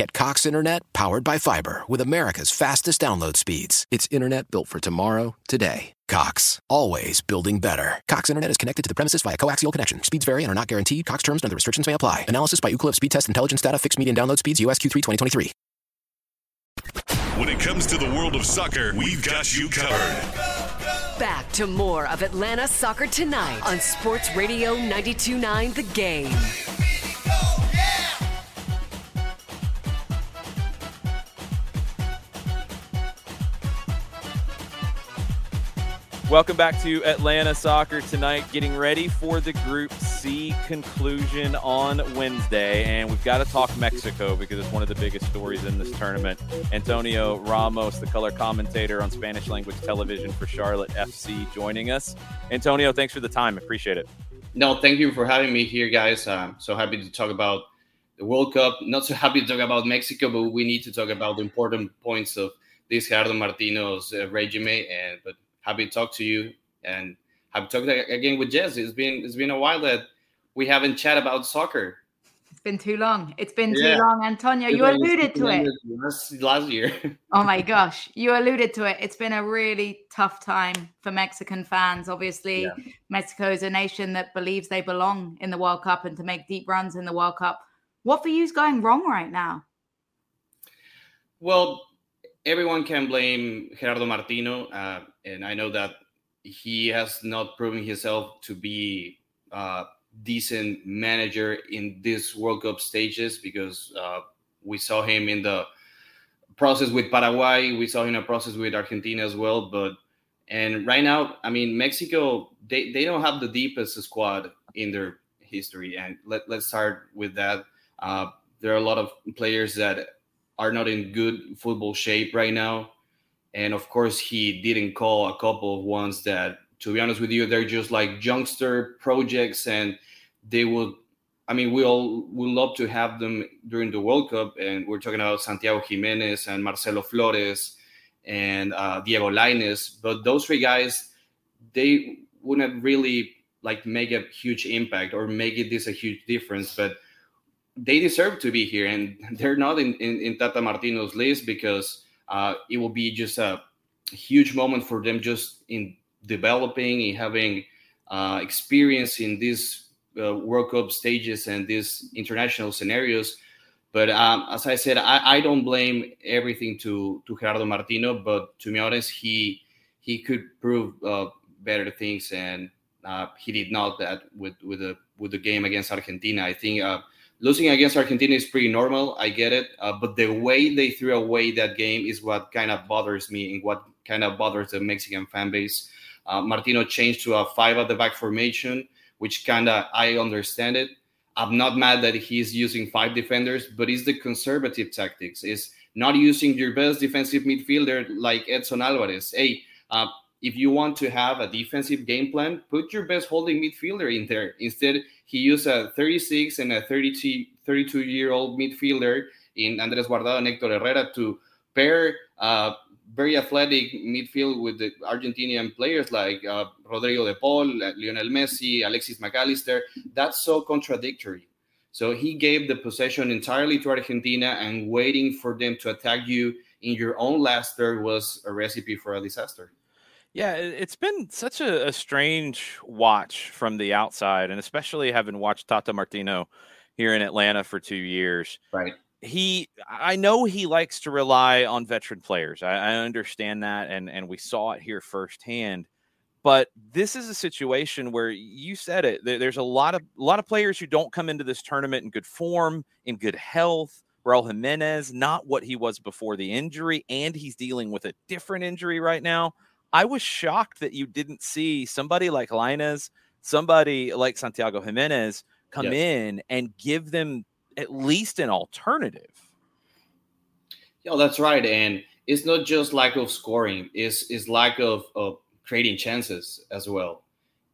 Get Cox Internet powered by fiber with America's fastest download speeds. It's internet built for tomorrow, today. Cox, always building better. Cox Internet is connected to the premises via coaxial connection. Speeds vary and are not guaranteed. Cox terms and other restrictions may apply. Analysis by Ookla Speed Test Intelligence Data. Fixed median download speeds. US Q3 2023. When it comes to the world of soccer, we've got you covered. Back to more of Atlanta Soccer Tonight on Sports Radio 92.9 The Game. Welcome back to Atlanta Soccer tonight, getting ready for the Group C conclusion on Wednesday. And we've got to talk Mexico because it's one of the biggest stories in this tournament. Antonio Ramos, the color commentator on Spanish language television for Charlotte FC, joining us. Antonio, thanks for the time. Appreciate it. No, thank you for having me here, guys. I'm so happy to talk about the World Cup. Not so happy to talk about Mexico, but we need to talk about the important points of this Gerardo Martino's uh, regime. And but happy to talk to you and happy to talk again with Jess. It's been it's been a while that we haven't chat about soccer. It's been too long. It's been yeah. too long, Antonio. You alluded to it last, last year. oh my gosh, you alluded to it. It's been a really tough time for Mexican fans. Obviously, yeah. Mexico is a nation that believes they belong in the World Cup and to make deep runs in the World Cup. What for you is going wrong right now? Well, everyone can blame Gerardo Martino, uh, and I know that he has not proven himself to be a decent manager in this World Cup stages because uh, we saw him in the process with Paraguay, we saw him in a process with Argentina as well, but and right now, I mean, Mexico they, they don't have the deepest squad in their history, and let let's start with that. Uh, there are a lot of players that are not in good football shape right now. And of course, he didn't call a couple of ones that, to be honest with you, they're just like youngster projects, and they will. I mean, we all would love to have them during the World Cup, and we're talking about Santiago Jimenez and Marcelo Flores and uh, Diego Lainez. But those three guys, they wouldn't really like make a huge impact or make it this a huge difference. But they deserve to be here, and they're not in, in, in Tata Martino's list because uh, it will be just a huge moment for them just in developing and having uh, experience in these uh, World Cup stages and these international scenarios. But um, as I said, I, I, don't blame everything to to Gerardo Martino. But to be honest, he he could prove uh, better things, and uh, he did not that with with the with the game against Argentina. I think uh, losing against Argentina is pretty normal. I get it, uh, but the way they threw away that game is what kind of bothers me and what kind of bothers the Mexican fan base. Uh, Martino changed to a five at the back formation, which kind of I understand it. I'm not mad that he's using five defenders, but it's the conservative tactics. Is not using your best defensive midfielder like Edson Alvarez. Hey, uh, if you want to have a defensive game plan, put your best holding midfielder in there. Instead, he used a 36 and a 32, 32 year old midfielder in Andres Guardado and Hector Herrera to pair uh, very athletic midfield with the Argentinian players like uh, Rodrigo de Paul, Lionel Messi, Alexis Mac Allister. That's so contradictory. So he gave the possession entirely to Argentina, and waiting for them to attack you in your own last third was a recipe for a disaster. Yeah, it's been such a, a, strange watch from the outside, and especially having watched Tata Martino here in Atlanta for two years. Right. He, I know he likes to rely on veteran players. I, I understand that, and and we saw it here firsthand. But this is a situation where you said it. There's a lot of a lot of players who don't come into this tournament in good form, in good health, Raul Jimenez, not what he was before the injury, and he's dealing with a different injury right now. I was shocked that you didn't see somebody like Lainez, somebody like Santiago Jimenez come yes. in and give them at least an alternative. Yeah, that's right. And it's not just lack of scoring, it's, it's lack of, of creating chances as well.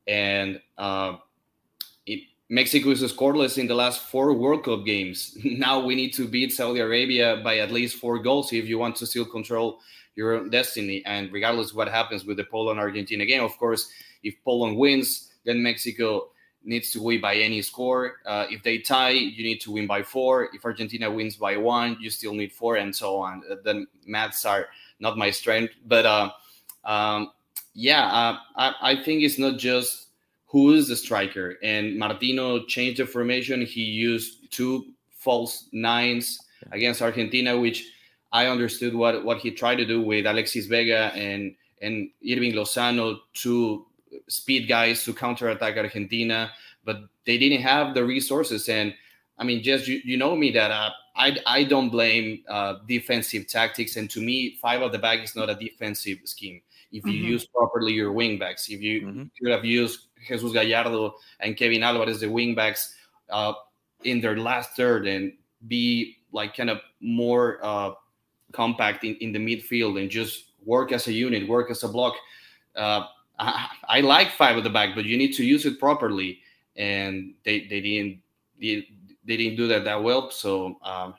And uh, it, Mexico is scoreless in the last four World Cup games. Now we need to beat Saudi Arabia by at least four goals if you want to still control your own destiny. And regardless what happens with the Poland Argentina game, of course, if Poland wins, then Mexico needs to win by any score. Uh, if they tie, you need to win by four. If Argentina wins by one, you still need four, and so on. Uh, the maths are not my strength, but uh, um, yeah, uh, I, I think it's not just who is the striker. And Martino changed the formation. He used two false nines against Argentina, which I understood what, what he tried to do with Alexis Vega and and Hirving Lozano, two speed guys to counterattack Argentina, but they didn't have the resources. And I mean, just you, you know me that uh, I I don't blame uh, defensive tactics. And to me, five of the back is not a defensive scheme. If you mm-hmm. use properly your wingbacks, if you mm-hmm. could have used Jesus Gallardo and Kevin Alvarez, the wingbacks, uh, in their last third and be like kind of more uh, compact in, in the midfield and just work as a unit, work as a block. Uh, I, I, like five at the back, but you need to use it properly, and they they didn't they, didn't do that that well. So um,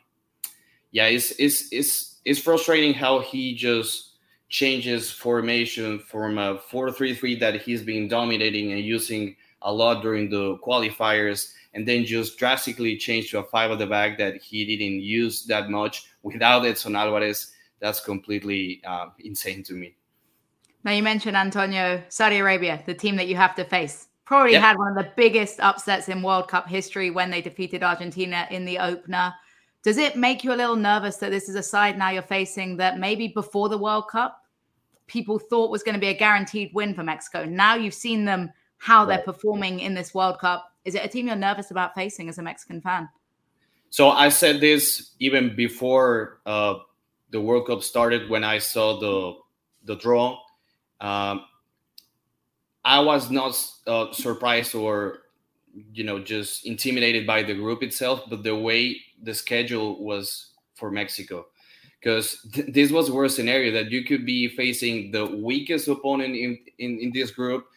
yeah, it's it's it's it's frustrating how he just changes formation from a 4-3-3 that he's been dominating and using a lot during the qualifiers and then just drastically change to a five at the back that he didn't use that much without Edson Alvarez. That's completely uh, insane to me. Now you mentioned Antonio, Saudi Arabia, the team that you have to face. Probably yep. had one of the biggest upsets in World Cup history when they defeated Argentina in the opener. Does it make you a little nervous that this is a side now you're facing that maybe before the World Cup people thought was going to be a guaranteed win for Mexico? Now you've seen them how they're performing in this World Cup. Is it a team you're nervous about facing as a Mexican fan? So I said this even before uh, the World Cup started when I saw the the draw. Um, I was not uh, surprised or you know just intimidated by the group itself, but the way the schedule was for Mexico. Because th- this was worst scenario that you could be facing the weakest opponent in, in, in this group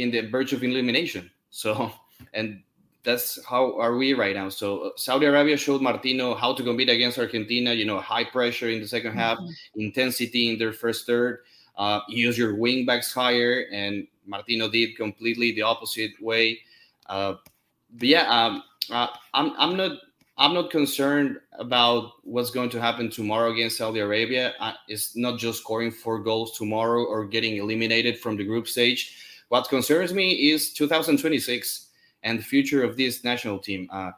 in the verge of elimination. So, and that's how are we right now. So uh, Saudi Arabia showed Martino how to compete against Argentina. You know, high pressure in the 2nd half, mm-hmm. intensity in their first third. Uh, use your wing backs higher, and Martino did completely the opposite way. Uh, but yeah, um, uh, I'm I'm not I'm not concerned about what's going to happen tomorrow against Saudi Arabia. Uh, it's not just scoring four goals tomorrow or getting eliminated from the group stage. What concerns me is 2026 and the future of this national team. Uh,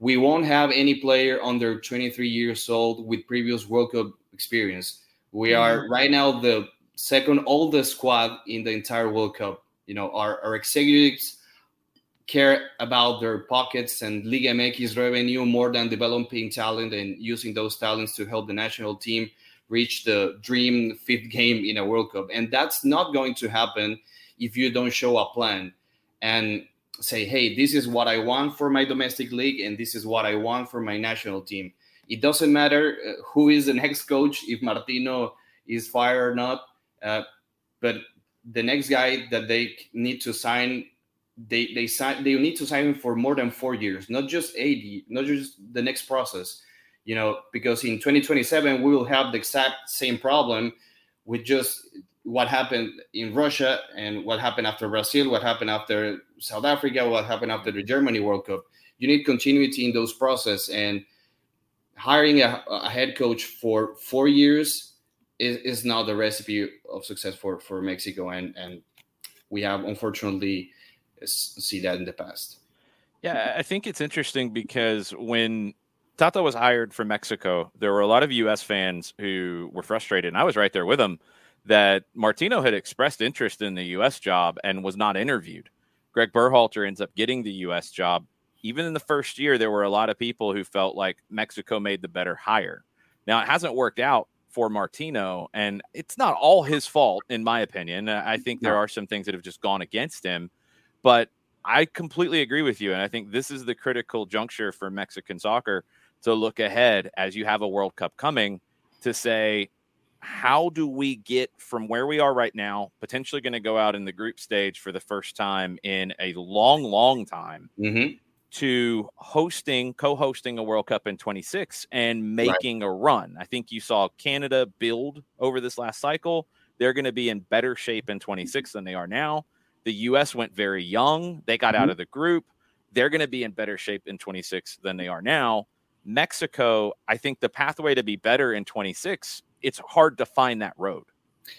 we won't have any player under 23 years old with previous World Cup experience. We are mm-hmm. right now the second oldest squad in the entire World Cup. You know, our, our executives care about their pockets and Liga MX revenue more than developing talent and using those talents to help the national team reach the dream fifth game in a World Cup. And that's not going to happen if you don't show a plan and say, hey, this is what I want for my domestic league and this is what I want for my national team. It doesn't matter uh, who is the next coach, if Martino is fired or not. Uh, but the next guy that they need to sign they they sign they need to sign him for more than four years, not just 80, not just the next process. You know, because in 2027 we will have the exact same problem with just what happened in Russia and what happened after Brazil, what happened after South Africa, what happened after the Germany World Cup. You need continuity in those process and hiring a, a head coach for four years is, is not the recipe of success for, for Mexico. And, and we have unfortunately see that in the past. Yeah, I think it's interesting because when Tata was hired from Mexico, there were a lot of U.S. fans who were frustrated, and I was right there with them. That Martino had expressed interest in the U.S. job and was not interviewed. Greg Berhalter ends up getting the U.S. job. even in the first year, there were a lot of people who felt like Mexico made the better hire. Now, it hasn't worked out for Martino, and it's not all his fault, in my opinion. I think there are some things that have just gone against him, but I completely agree with you. And I think this is the critical juncture for Mexican soccer to look ahead as you have a World Cup coming to say, how do we get from where we are right now, potentially going to go out in the group stage for the first time in a long, long time, mm-hmm. to hosting, co hosting a World Cup in 26 and making right. a run? I think you saw Canada build over this last cycle. They're going to be in better shape in 26 than they are now. The U.S. went very young. They got mm-hmm. out of the group. They're going to be in better shape in 26 than they are now. Mexico, I think the pathway to be better in 26, it's hard to find that road.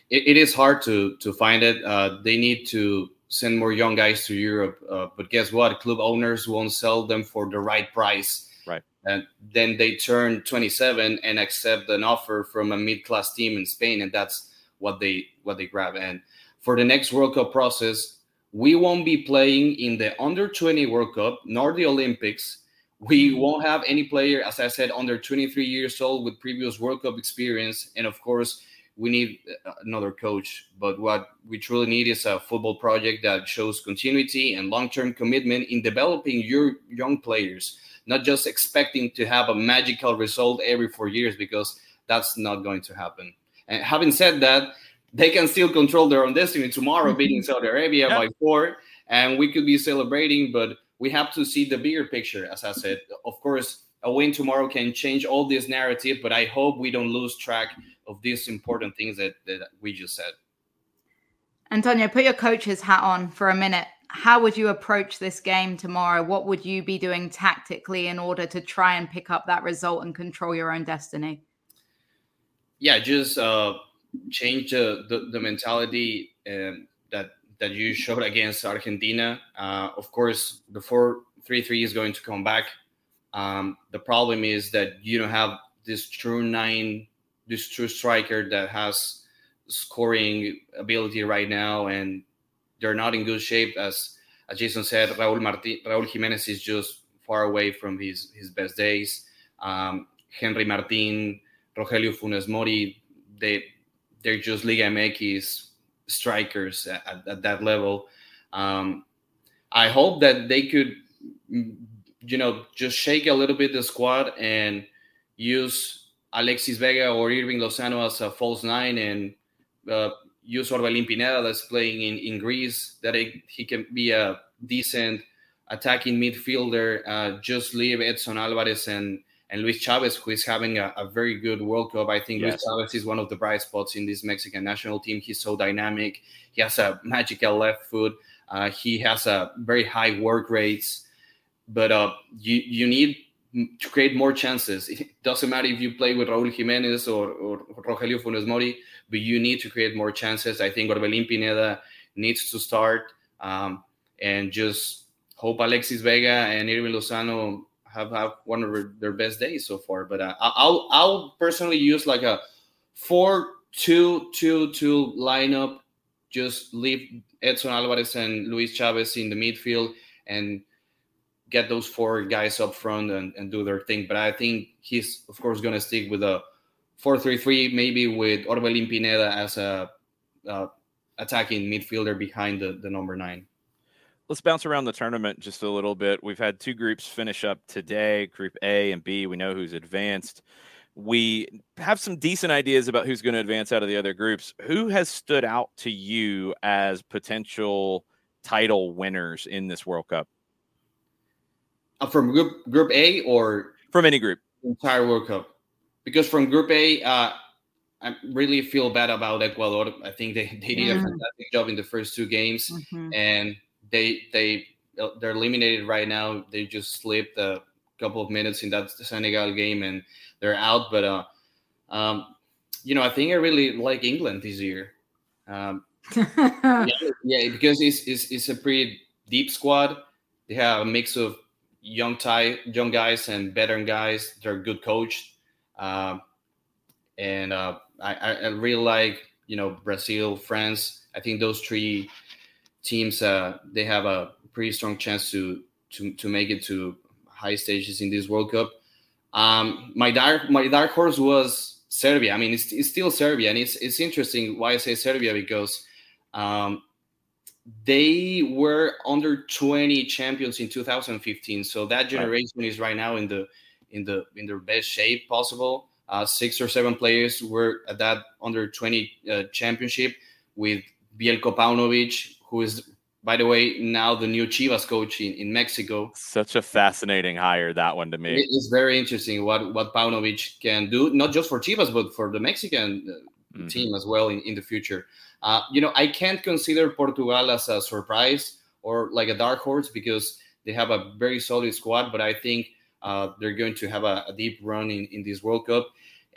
it, it is hard to to find it. Uh, they need to send more young guys to Europe. Uh, but guess what? Club owners won't sell them for the right price. Right. And then they turn 27 and accept an offer from a mid-class team in Spain, and that's what they what they grab. And for the next World Cup process, we won't be playing in the under 20 World Cup nor the Olympics. We won't have any player, as I said, under 23 years old with previous World Cup experience. And of course, we need uh, another coach. But what we truly need is a football project that shows continuity and long term commitment in developing your young players, not just expecting to have a magical result every four years, because that's not going to happen. And having said that, they can still control their own destiny tomorrow, beating Saudi Arabia by four, and we could be celebrating. But we have to see the bigger picture, as I said. Of course, a win tomorrow can change all this narrative, but I hope we don't lose track of these important things that, that we just said. Antonio, put your coach's hat on for a minute. How would you approach this game tomorrow? What would you be doing tactically in order to try and pick up that result and control your own destiny? Yeah, just uh, change the, the, the mentality um, that that you showed against Argentina. Uh, of course, the four three three is going to come back. Um, the problem is that you don't have this true nine, this true striker that has scoring ability right now, and they're not in good shape. As as Jason said, Raúl Martin, Raúl Jimenez is just far away from his his best days. Um, Henry Martin, Rogelio Funes Mori, they they're just Liga MX strikers at, at that level. Um, I hope that they could, you know, just shake a little bit the squad and use Alexis Vega or Hirving Lozano as a false nine and uh, use Orbelin Pineda that's playing in, in Greece, that it, he can be a decent attacking midfielder. Uh, just leave Edson Alvarez and and Luis Chavez, who is having a, a very good World Cup. I think yes. Luis Chavez is one of the bright spots in this Mexican national team. He's so dynamic. He has a magical left foot. Uh, he has a very high work rates, but uh, you you need to create more chances. It doesn't matter if you play with Raúl Jiménez or, or Rogelio Funes Mori, but you need to create more chances. I think Orbelin Pineda needs to start um, and just hope Alexis Vega and Hirving Lozano have have one of their best days so far. But uh, I'll I'll personally use like a four two two two lineup. Just leave Edson Alvarez and Luis Chavez in the midfield and get those four guys up front and, and do their thing. But I think he's of course going to stick with a four three three, maybe with Orbelin Pineda as a uh, attacking midfielder behind the, the number nine let's bounce around the tournament just a little bit. We've had two groups finish up today, Group A and B. We know who's advanced. We have some decent ideas about who's going to advance out of the other groups. Who has stood out to you as potential title winners in this World Cup? Uh, from Group Group A or from any group? Entire World Cup. Because from Group A, uh, I really feel bad about Ecuador. I think they, they did a fantastic job in the first two games, mm-hmm. and they they they're eliminated right now. They just slipped a couple of minutes in that Senegal game and they're out. But uh, um, you know, I think I really like England this year. Um, yeah, yeah, because it's, it's it's a pretty deep squad. They have a mix of young tie, young guys and veteran guys. They're good coached, uh, and uh, I, I really like you know Brazil, France. I think those three teams uh, they have a pretty strong chance to to to make it to high stages in this World Cup. Um, my dark my dark horse was Serbia. I mean, it's, it's still Serbia, and it's it's interesting why I say Serbia because um, they were under 20 champions in 2015. So that generation right. is right now in the in the in their best shape possible. Uh, six or seven players were at that under 20 uh, championship with Veljko Paunovic, who is by the way, now the new Chivas coach in, in Mexico. Such a fascinating hire that one to me. It's very interesting what what Paunovic can do, not just for Chivas but for the Mexican uh, mm-hmm. team as well in, in the future. Uh, you know, I can't consider Portugal as a surprise or like a dark horse because they have a very solid squad, but I think uh, they're going to have a, a, deep run in, in this World Cup,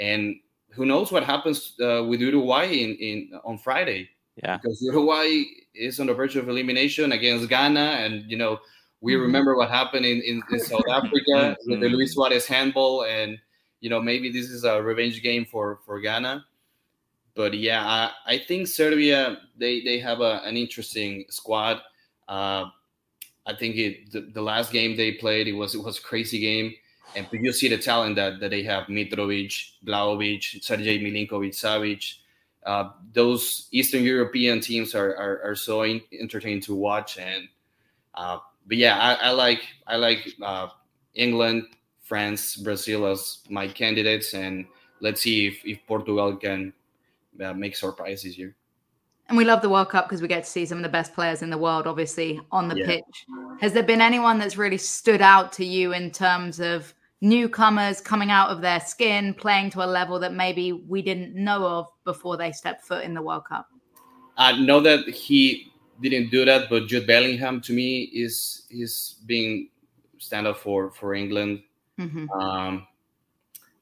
and who knows what happens uh, with Uruguay in, in on Friday. Yeah, because Uruguay is on the verge of elimination against Ghana, and you know we mm-hmm. remember what happened in, in, in South Africa with the Luis Suarez handball, and you know maybe this is a revenge game for for Ghana. But yeah, I, I think Serbia they they have a, an interesting squad. Uh, I think it the, the, last game they played it was it was a crazy game, and you see the talent that, that they have: Mitrovic, Vlahovic, Sergej Milinkovic, Savic uh, those Eastern European teams are are, are so in, entertaining to watch. And uh, but yeah, I, I like I like uh, England, France, Brazil as my candidates, and let's see if if Portugal can uh, make surprises here. And we love the World Cup because we get to see some of the best players in the world, obviously, on the yeah. pitch. Has there been anyone that's really stood out to you in terms of newcomers coming out of their skin, playing to a level that maybe we didn't know of before they stepped foot in the World Cup? I know that he didn't do that, but Jude Bellingham to me is is being stand up for for England. Mm-hmm. Um,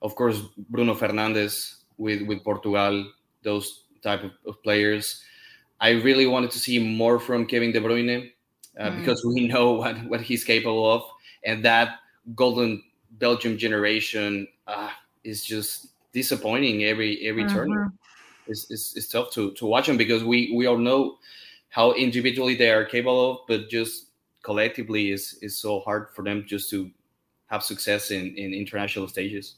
of course, Bruno Fernandes with with Portugal, those type of, of, players. I really wanted to see more from Kevin De Bruyne uh, mm. because we know what what he's capable of, and that golden Belgium generation uh, is just disappointing every every mm-hmm. turn. It's, it's, it's tough to, to watch them because we, we all know how individually they are capable of, but just collectively is is so hard for them just to have success in, in international stages.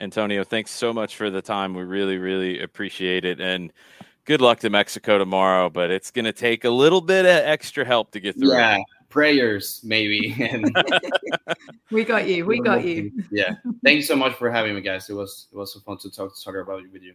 Antonio, thanks so much for the time. We really, really appreciate it. And good luck to Mexico tomorrow, but it's going to take a little bit of extra help to get through. Yeah, prayers maybe. and we got you. We got you. Yeah. Thank you so much for having me, guys. It was it was so fun to talk to talk about it with you.